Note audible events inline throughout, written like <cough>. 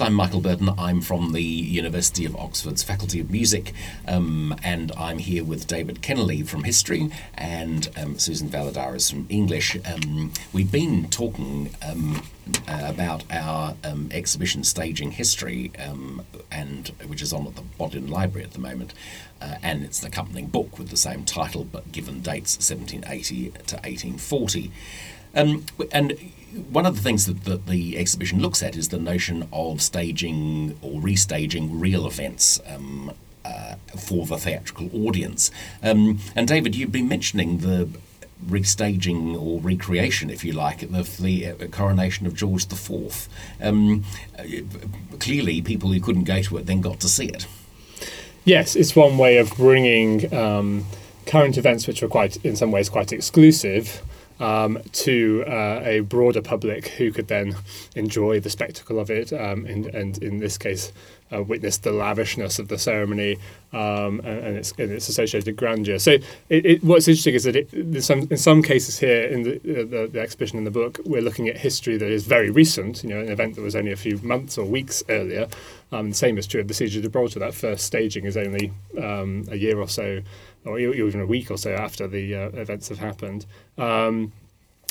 I'm Michael Burden. I'm from the University of Oxford's Faculty of Music, um, and I'm here with David Kennerley from History and um, Susan Valladares from English. Um, we've been talking um, about our um, exhibition Staging History, um, and which is on at the Bodleian Library at the moment, uh, and it's an accompanying book with the same title but given dates 1780 to 1840. Um, and one of the things that, that the exhibition looks at is the notion of staging or restaging real events um, uh, for the theatrical audience. Um, and David, you've been mentioning the restaging or recreation, if you like, of the uh, coronation of George IV. Um, uh, clearly, people who couldn't go to it then got to see it. Yes, it's one way of bringing um, current events, which are quite, in some ways, quite exclusive, um, to uh, a broader public who could then enjoy the spectacle of it, um, and, and, in this case, uh, witness the lavishness of the ceremony um, and, and, its, and, its, associated grandeur. So, it, it, what's interesting is that it, some, in some cases here in the, uh, the, the, exhibition in the book, we're looking at history that is very recent. You know, an event that was only a few months or weeks earlier. Um, the same is true of the siege of Gibraltar. That first staging is only um, a year or so or even a week or so after the uh, events have happened. Um,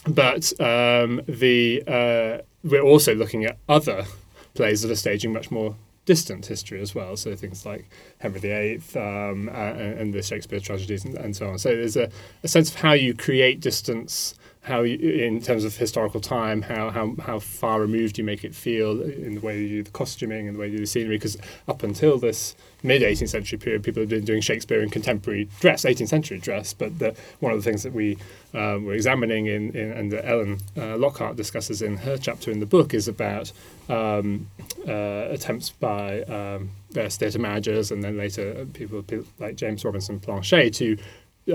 but um, the uh, we're also looking at other plays that are staging much more distant history as well. So things like Henry VIII um, and, and, the Shakespeare tragedies and, and, so on. So there's a, a sense of how you create distance how you, in terms of historical time, how, how how far removed you make it feel in the way you do the costuming and the way you do the scenery. Because up until this mid 18th century period, people have been doing Shakespeare in contemporary dress, 18th century dress. But the, one of the things that we um, were examining in, in and that Ellen uh, Lockhart discusses in her chapter in the book is about um, uh, attempts by um, various theatre managers and then later people, people like James Robinson Planché to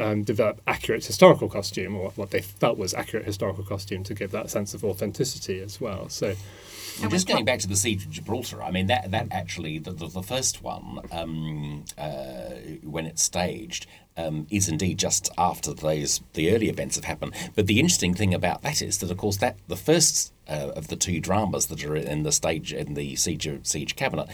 um, develop accurate historical costume, or what they felt was accurate historical costume, to give that sense of authenticity as well. So. Well, just going back to the siege of Gibraltar, I mean that that actually the the, the first one um, uh, when it's staged um, is indeed just after those the early events have happened. But the interesting thing about that is that of course that the first uh, of the two dramas that are in the stage in the siege siege cabinet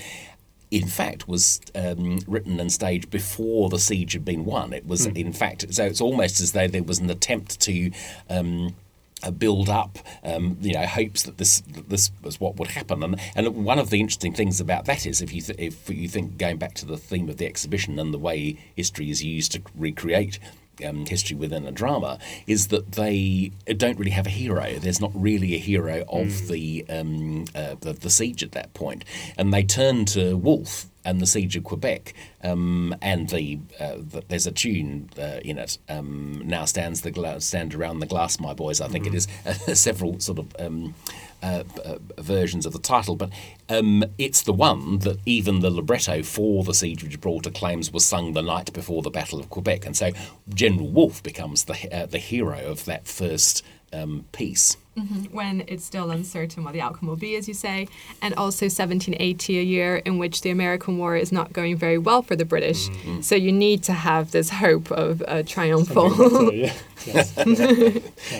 in fact, was um, written and staged before the siege had been won. It was, mm. in fact, so it's almost as though there was an attempt to. Um, uh, build up, um, you know, hopes that this that this was what would happen, and and one of the interesting things about that is if you th- if you think going back to the theme of the exhibition and the way history is used to recreate um, history within a drama is that they don't really have a hero. There's not really a hero of mm. the, um, uh, the, the siege at that point, and they turn to Wolfe and the siege of Quebec, um, and the, uh, the, there's a tune uh, in it. Um, now stands the gla- stand around the glass, my boys. I think mm. it is uh, <laughs> several sort of um, uh, uh, versions of the title, but um, it's the one that even the libretto for the Siege of Gibraltar claims was sung the night before the Battle of Quebec, and so General Wolfe becomes the uh, the hero of that first um, piece. Mm-hmm. When it's still uncertain what the outcome will be, as you say, and also 1780, a year in which the American War is not going very well for the British. Mm-hmm. So you need to have this hope of a triumphal. yeah. <laughs>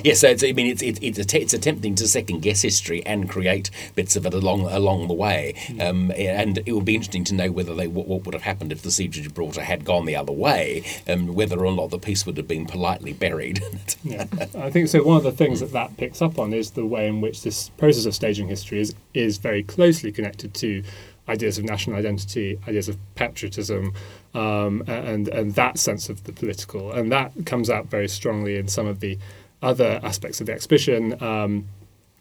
Yes. so it's, I mean, it's it's it's, att- it's, attempting to second guess history and create bits of it along along the way. Mm. Um, and it would be interesting to know whether they what, what, would have happened if the siege of Gibraltar had gone the other way, and um, whether or not the peace would have been politely buried. <laughs> yeah, I think so. One of the things that that picks up on is the way in which this process of staging history is, is very closely connected to ideas of national identity, ideas of patriotism, um, and and that sense of the political, and that comes out very strongly in some of the other aspects of the exhibition um,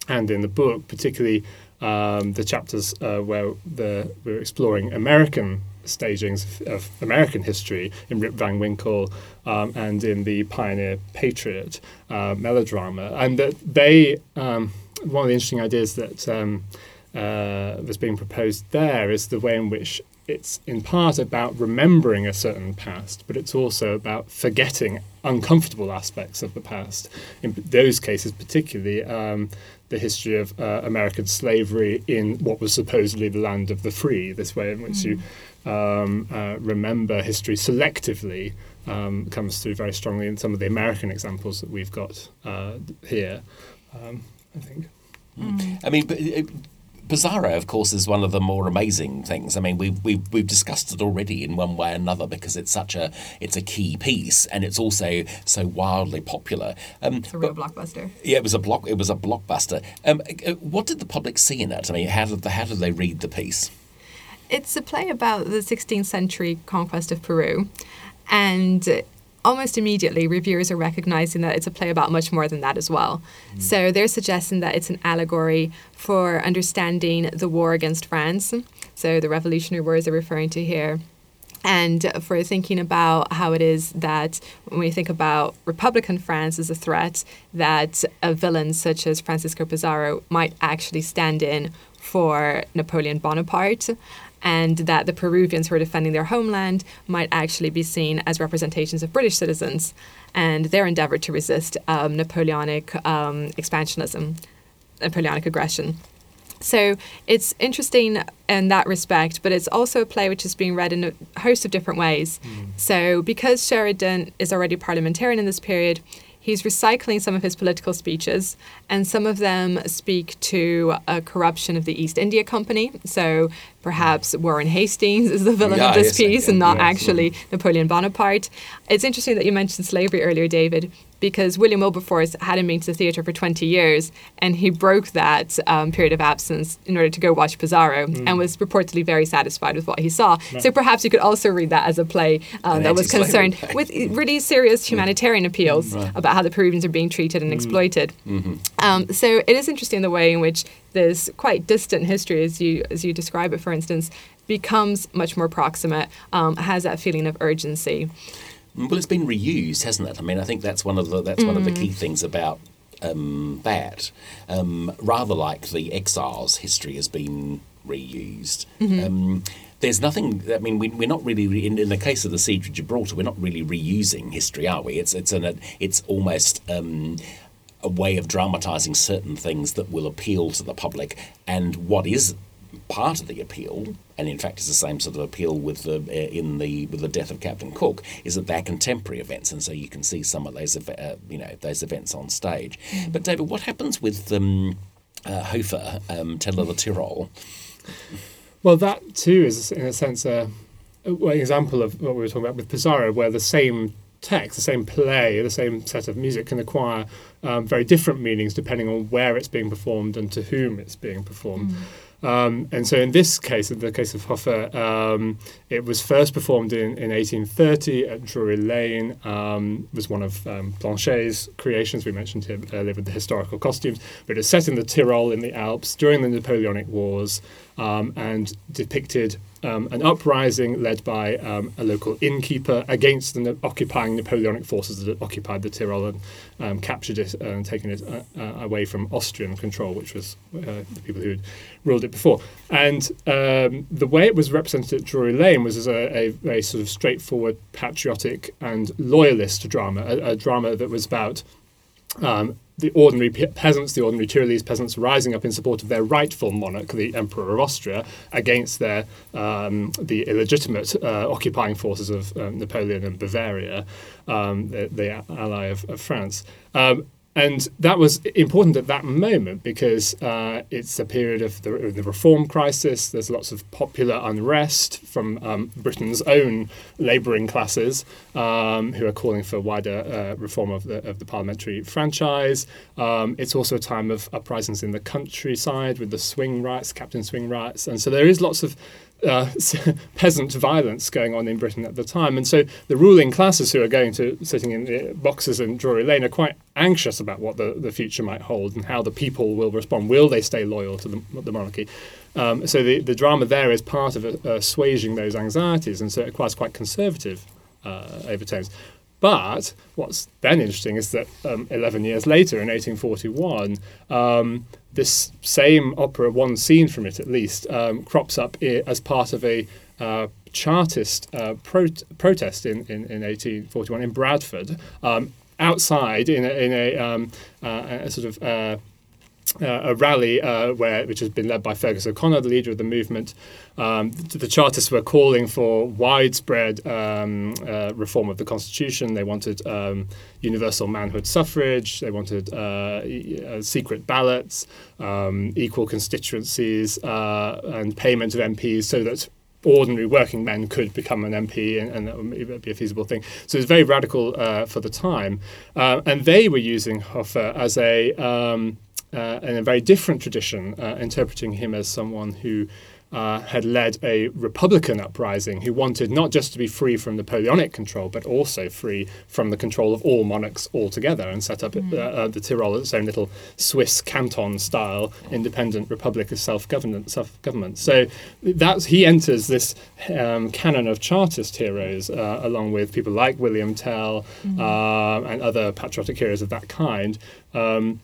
and in the book, particularly um, the chapters uh, where the, we're exploring American stagings of, American history in Rip Van Winkle um, and in the Pioneer Patriot uh, melodrama. And that they, um, one of the interesting ideas that um, uh, was being proposed there is the way in which it's in part about remembering a certain past, but it's also about forgetting uncomfortable aspects of the past. In those cases, particularly, um, the history of uh, American slavery in what was supposedly the land of the free, this way in which mm. you um, uh, remember history selectively um, comes through very strongly in some of the American examples that we've got uh, here, um, I think. Mm. I mean, but, Pizarro, of course, is one of the more amazing things. I mean, we've, we've we've discussed it already in one way or another because it's such a it's a key piece and it's also so wildly popular. Um, It's a real blockbuster. yeah, it was a block. It was a blockbuster. Um, uh, what did the public see in it? I mean, how did the, how did they read the piece? It's a play about the 16th century conquest of Peru. And almost immediately, reviewers are recognizing that it's a play about much more than that as well. Mm. So they're suggesting that it's an allegory for understanding the war against France. So the Revolutionary Wars they're referring to here. And for thinking about how it is that when we think about Republican France as a threat, that a villain such as Francisco Pizarro might actually stand in for Napoleon Bonaparte, and that the Peruvians who are defending their homeland might actually be seen as representations of British citizens and their endeavor to resist um, Napoleonic um, expansionism, Napoleonic aggression. So it's interesting in that respect, but it's also a play which is being read in a host of different ways. So because Sheridan is already parliamentarian in this period, he's recycling some of his political speeches, and some of them speak to a corruption of the East India Company. So perhaps Warren Hastings is the villain Yeah, of this yes, piece, and not yes. actually Napoleon Bonaparte. It's interesting that you mentioned slavery earlier, David, because William Wilberforce hadn't been to the theatre for 20 years, and he broke that um, period of absence in order to go watch Pizarro, Mm. and was reportedly very satisfied with what he saw. So perhaps you could also read that as a play um, that was concerned play. with really serious humanitarian appeals about how the Peruvians are being treated and exploited. Um, so it is interesting the way in which this quite distant history, as you as you describe it, for instance, becomes much more proximate, um, has that feeling of urgency. Well, it's been reused, hasn't it? I mean, I think that's one of the that's one of the Mm. key things about um, that. Um, rather like the exiles, history has been reused. Mm-hmm. Um, there's nothing. I mean, we, we're not really re- in, in the case of the siege of Gibraltar. We're not really reusing history, are we? It's it's an it's almost. Um, a way of dramatizing certain things that will appeal to the public, and what is part of the appeal, and in fact, it's the same sort of appeal with the uh, in the with the death of Captain Cook, is that they're contemporary events, and so you can see some of those uh, you know those events on stage. But David, what happens with um, uh, Hofer, um, Teller the Tyrol? Well, that too is, in a sense, a, a example of what we were talking about with Pizarro, where the same text, the same play, the same set of music can acquire um, very different meanings depending on where it's being performed and to whom it's being performed. Um, and so, in this case, in the case of Hofer, um, it was first performed in, in 1830 at Drury Lane. Um, was one of um, Planché's creations. We mentioned him earlier with the historical costumes, but it's set in the Tyrol in the Alps during the Napoleonic Wars um, and depicted um, an uprising led by um, a local innkeeper against the occupying Napoleonic forces that had occupied the Tyrol and um, captured it and taken it uh, uh, away from Austrian control, which was uh, the people who had ruled it before. And um, the way it was represented at Drury Lane was as a, a very sort of straightforward, patriotic, and loyalist drama, a, a drama that was about um, the ordinary pe- peasants, the ordinary Tyrolese peasants, rising up in support of their rightful monarch, the Emperor of Austria, against their um, the illegitimate uh, occupying forces of um, Napoleon and Bavaria, um, the, the ally of, of France. And that was important at that moment because uh, it's a period of the, the reform crisis. There's lots of popular unrest from um, Britain's own labouring classes um, who are calling for wider uh, reform of the, of the parliamentary franchise. Um, it's also a time of uprisings in the countryside with the swing riots, Captain Swing riots. And so there is lots of uh, <laughs> peasant violence going on in Britain at the time. And so the ruling classes who are going to sitting in the boxes in Drury Lane are quite anxious about what the, the future might hold and how the people will respond. Will they stay loyal to the, the monarchy? Um, so the, the drama there is part of uh, assuaging those anxieties, and so it requires quite conservative uh, overtones. But what's then interesting is that um, 11 years later, in 1841, um, this same opera, one scene from it at least, um, crops up i- as part of a uh, Chartist uh, pro- protest in, in, in 1841 in Bradford, um, outside in a, in a, um, uh, a sort of uh, a rally uh, where which has been led by Feargus O'Connor, the leader of the movement. Um, the, Chartists were calling for widespread um, uh, reform of the constitution. They wanted um, universal manhood suffrage. They wanted uh, uh, secret ballots, um, equal constituencies, uh, and payment of MPs so that ordinary working men could become an MP and, and that would be a feasible thing. So it's very radical uh, for the time. Uh, and they were using Hofer as a, um, uh, in a very different tradition, uh, interpreting him as someone who uh, had led a Republican uprising who wanted not just to be free from Napoleonic control, but also free from the control of all monarchs altogether, and set up mm. uh, uh, the Tyrol as its own little Swiss canton style independent republic of self government. Self government. So that's he enters this um, canon of Chartist heroes, uh, along with people like William Tell mm. and other patriotic heroes of that kind. Um,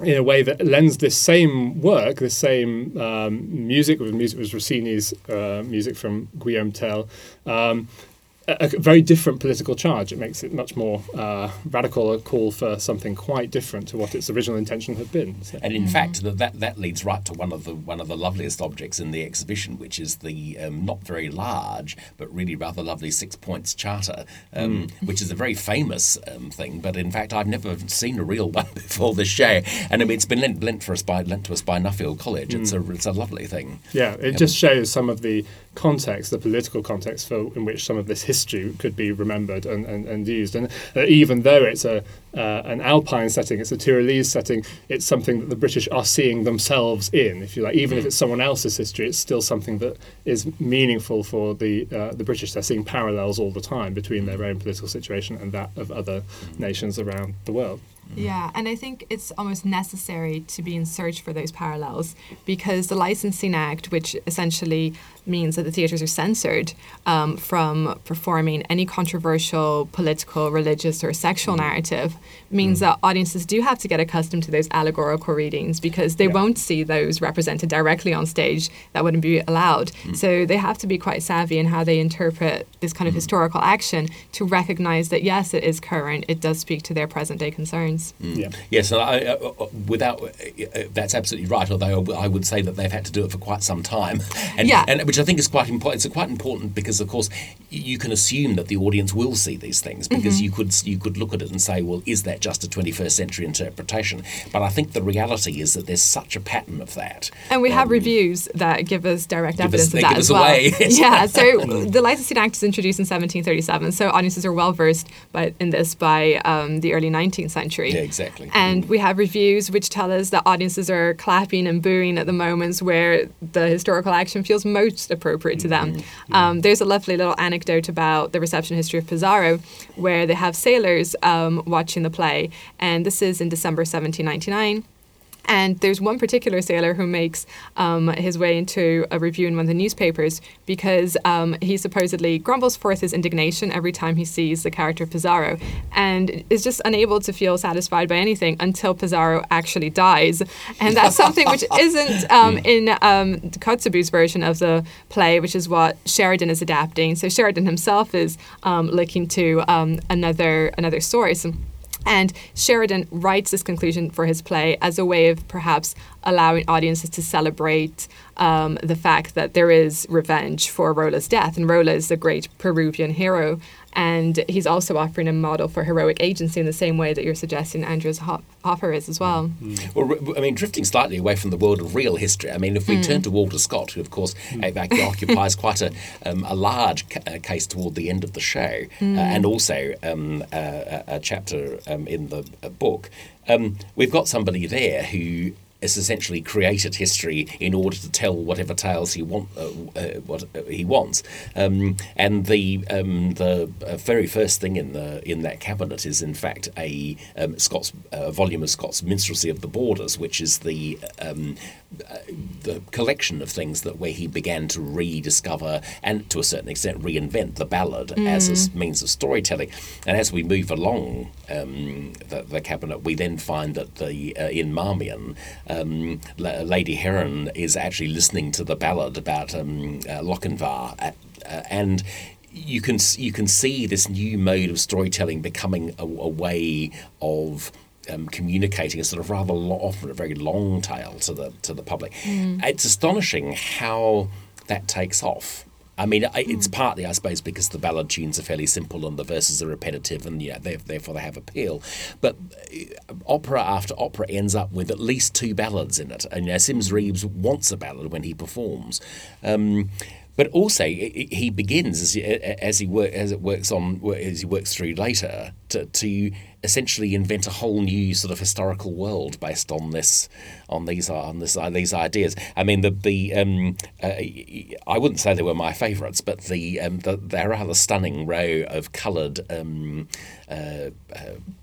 in a way that lends this same work, this same um, music, music was Rossini's uh, music from Guillaume Tell, um, a, a, very different political charge. It makes it much more uh, radical a call for something quite different to what its original intention had been. So. And in fact, that that leads right to one of the one of the loveliest objects in the exhibition, which is the um, not very large but really rather lovely Six Points Charter, um, mm. which is a very famous um, thing. But in fact, I've never seen a real <laughs> one before this show, and I mean, it's been lent, lent for us by lent to us by Nuffield College. Mm. It's a it's a lovely thing. Yeah, it just shows some of the context, the political context for in which some of this history could be remembered and, and, and used. And uh, even though it's a uh, an alpine setting, it's a Tyrolese setting, it's something that the British are seeing themselves in, if you like. Even if it's someone else's history, it's still something that is meaningful for the uh, the British. They're seeing parallels all the time between their own political situation and that of other nations around the world. Yeah, and I think it's almost necessary to be in search for those parallels because the Licensing Act, which essentially means that the theatres are censored um, from performing any controversial political, religious, or sexual mm. narrative, means mm. that audiences do have to get accustomed to those allegorical readings because they yeah. won't see those represented directly on stage. That wouldn't be allowed. Mm. So they have to be quite savvy in how they interpret this kind of historical action to recognize that yes, it is current. It does speak to their present day concerns. Mm. Yeah. Yes, and I, uh, uh without uh, uh, that's absolutely right. Although I would say that they've had to do it for quite some time, <laughs> and, yeah. and which I think is quite important. It's quite important because, of course, you can assume that the audience will see these things because mm-hmm. you could you could look at it and say, well, is that just a 21st century interpretation? But I think the reality is that there's such a pattern of that, and we um, have reviews that give us direct give evidence us, of that as well. Away, <laughs> <laughs> yeah, so the Licensing Act is introduced in 1737, so audiences are well versed, but in this by um, the early 19th century. Yeah, exactly. And we have reviews which tell us that audiences are clapping and booing at the moments where the historical action feels most appropriate to them. Mm-hmm. Um, there's a lovely little anecdote about the reception history of Pizarro where they have sailors um, watching the play, and this is in December 1799. And there's one particular sailor who makes um, his way into a review in one of the newspapers because um, he supposedly grumbles forth his indignation every time he sees the character Pizarro and is just unable to feel satisfied by anything until Pizarro actually dies. And that's something which <laughs> isn't um, in um, Kotzebue's version of the play, which is what Sheridan is adapting. So Sheridan himself is um, looking to um, another another source. And Sheridan writes this conclusion for his play as a way of perhaps allowing audiences to celebrate um, the fact that there is revenge for Rolla's death. And Rolla is the great Peruvian hero. And he's also offering a model for heroic agency in the same way that you're suggesting Andreas Hofer is as well. Mm. Well, I mean, drifting slightly away from the world of real history, I mean, if we mm. turn to Walter Scott, who, of course, mm. occupies quite a, um, a large ca- uh, case toward the end of the show, uh, mm. and also um, a, a, chapter um, in the uh, book, um, we've got somebody there who has essentially created history in order to tell whatever tales he want uh, uh, what uh, he wants. Um, and the um, the uh, very first thing in the in that cabinet is in fact a um, uh, volume of Scott's Minstrelsy of the Borders, which is the um, the collection of things that where he began to rediscover and to a certain extent reinvent the ballad mm. as a mm. means of storytelling. And as we move along um, the, the, cabinet, we then find that the uh, in Marmion, um, Lady Heron is actually listening to the ballad about um, uh, Lochinvar at, uh, and you can you can see this new mode of storytelling becoming a, a way of um, communicating a sort of rather lo- often a very long tale to the to the public. It's astonishing how that takes off. I mean, it's partly, I suppose, because the ballad tunes are fairly simple and the verses are repetitive, and yeah, they, therefore they have appeal. But uh, opera after opera ends up with at least two ballads in it, and you know, Sims Reeves wants a ballad when he performs. Um, but also, he begins as he, as he work as it works on as he works through later to, to essentially invent a whole new sort of historical world based on this on these on this uh, these ideas. I mean, the the um, uh, I wouldn't say they were my favourites, but the, um, the the rather stunning row of coloured um, uh, uh,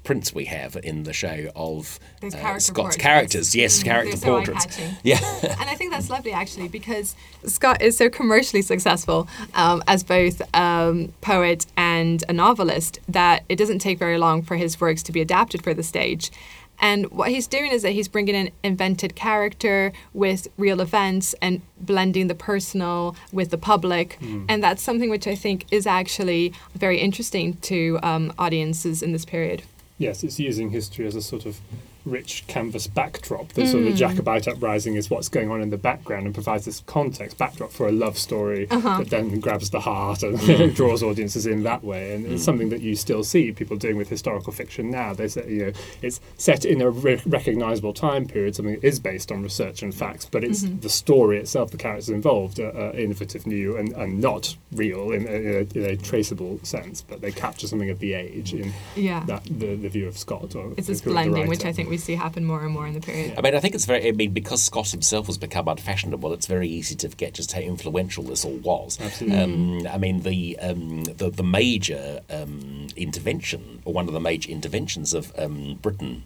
prints we have in the show of uh, character Scott's portraits. characters. Yes, Mm, character so portraits. <laughs> Yeah. and I think that's lovely actually because Scott is so commercially successful um, as both um, poet and a novelist that it doesn't take very long for his works to be adapted for the stage. And what he's doing is that he's bringing in invented character with real events and blending the personal with the public. And that's something which I think is actually very interesting to um, audiences in this period. Yes, it's using history as a sort of rich canvas backdrop. The sort Mm. of Jacobite uprising is what's going on in the background and provides this context backdrop for a love story Uh-huh. that then grabs the heart and Mm. <laughs> draws audiences in that way. And it's something that you still see people doing with historical fiction now. They say, you know, it's set in a re- recognizable time period, something that is based on research and facts, but it's Mm-hmm. the story itself, the characters involved are, are innovative, new, and, and not real in, a- in, a, in a traceable sense, but they capture something of the age in Yeah. that the, the view of Scott. Or It's this view of the blending, which I think we see happen more and more in the period. I mean, I think it's very. I mean, because Scott himself has become unfashionable, it's very easy to forget just how influential this all was. Absolutely. Um, I mean, the um, the, the major um, intervention, or one of the major interventions of um, Britain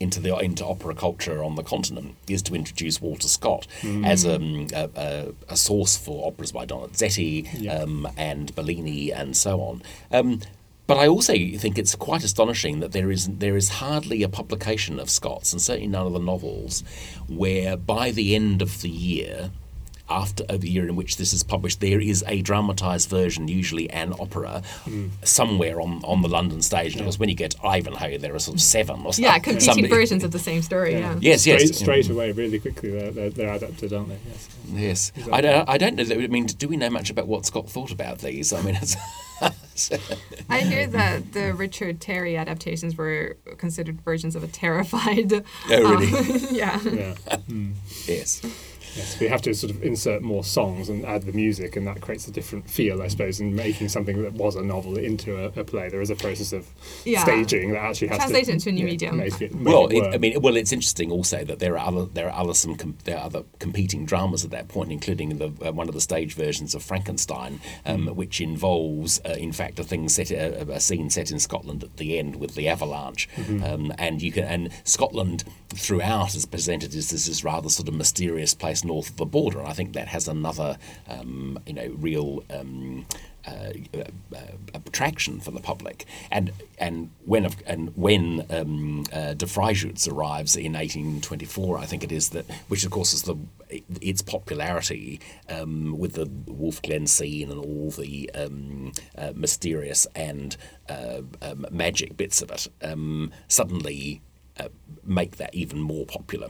into the into opera culture on the continent is to introduce Walter Scott as um, a, a, a source for operas by Donizetti Yeah. um, and Bellini and so on. Um, but I also think it's quite astonishing that there is there is hardly a publication of Scott's, and certainly none of the novels, where by the end of the year, after a year in which this is published, there is a dramatised version, usually an opera, hmm. somewhere on, on the London stage. And of course, when you get to Ivanhoe, there are sort of seven or Yeah, competing somebody- versions of the same story. Yeah. Yes, straight, yes. straight away, really quickly, they're, they're, they're adapted, aren't they? Yes. Yes, I don't, I don't know. I mean, do we know much about what Scott thought about these? I mean, it's, <laughs> <laughs> I hear that the Richard Terry adaptations were considered versions of a terrified. oh really? Um, <laughs> yeah. Yeah. Hmm. yes. Yes, we have to sort of insert more songs and add the music, and that creates a different feel, I suppose, in making something that was a novel into a, a play. There is a process of Yeah. staging that actually has Translate to it into a new yeah, medium. Make it, make Well, it it. I mean, well, it's interesting also that there are other there are other some com- there are other competing dramas at that point, including the uh, one of the stage versions of Frankenstein, um, which involves, uh, in fact, a thing set a, a scene set in Scotland at the end with the avalanche, um, and you can and Scotland throughout is presented as this, this rather sort of mysterious place north of the border, and I think that has another um, you know real. Um, uh, uh, attraction for the public. And and when and when um, uh, Der Freischütz arrives in 1824, I think it is that, which of course is the its popularity um, with the Wolf Glen scene and all the um, uh, mysterious and uh, um, magic bits of it, um, suddenly uh, make that even more popular.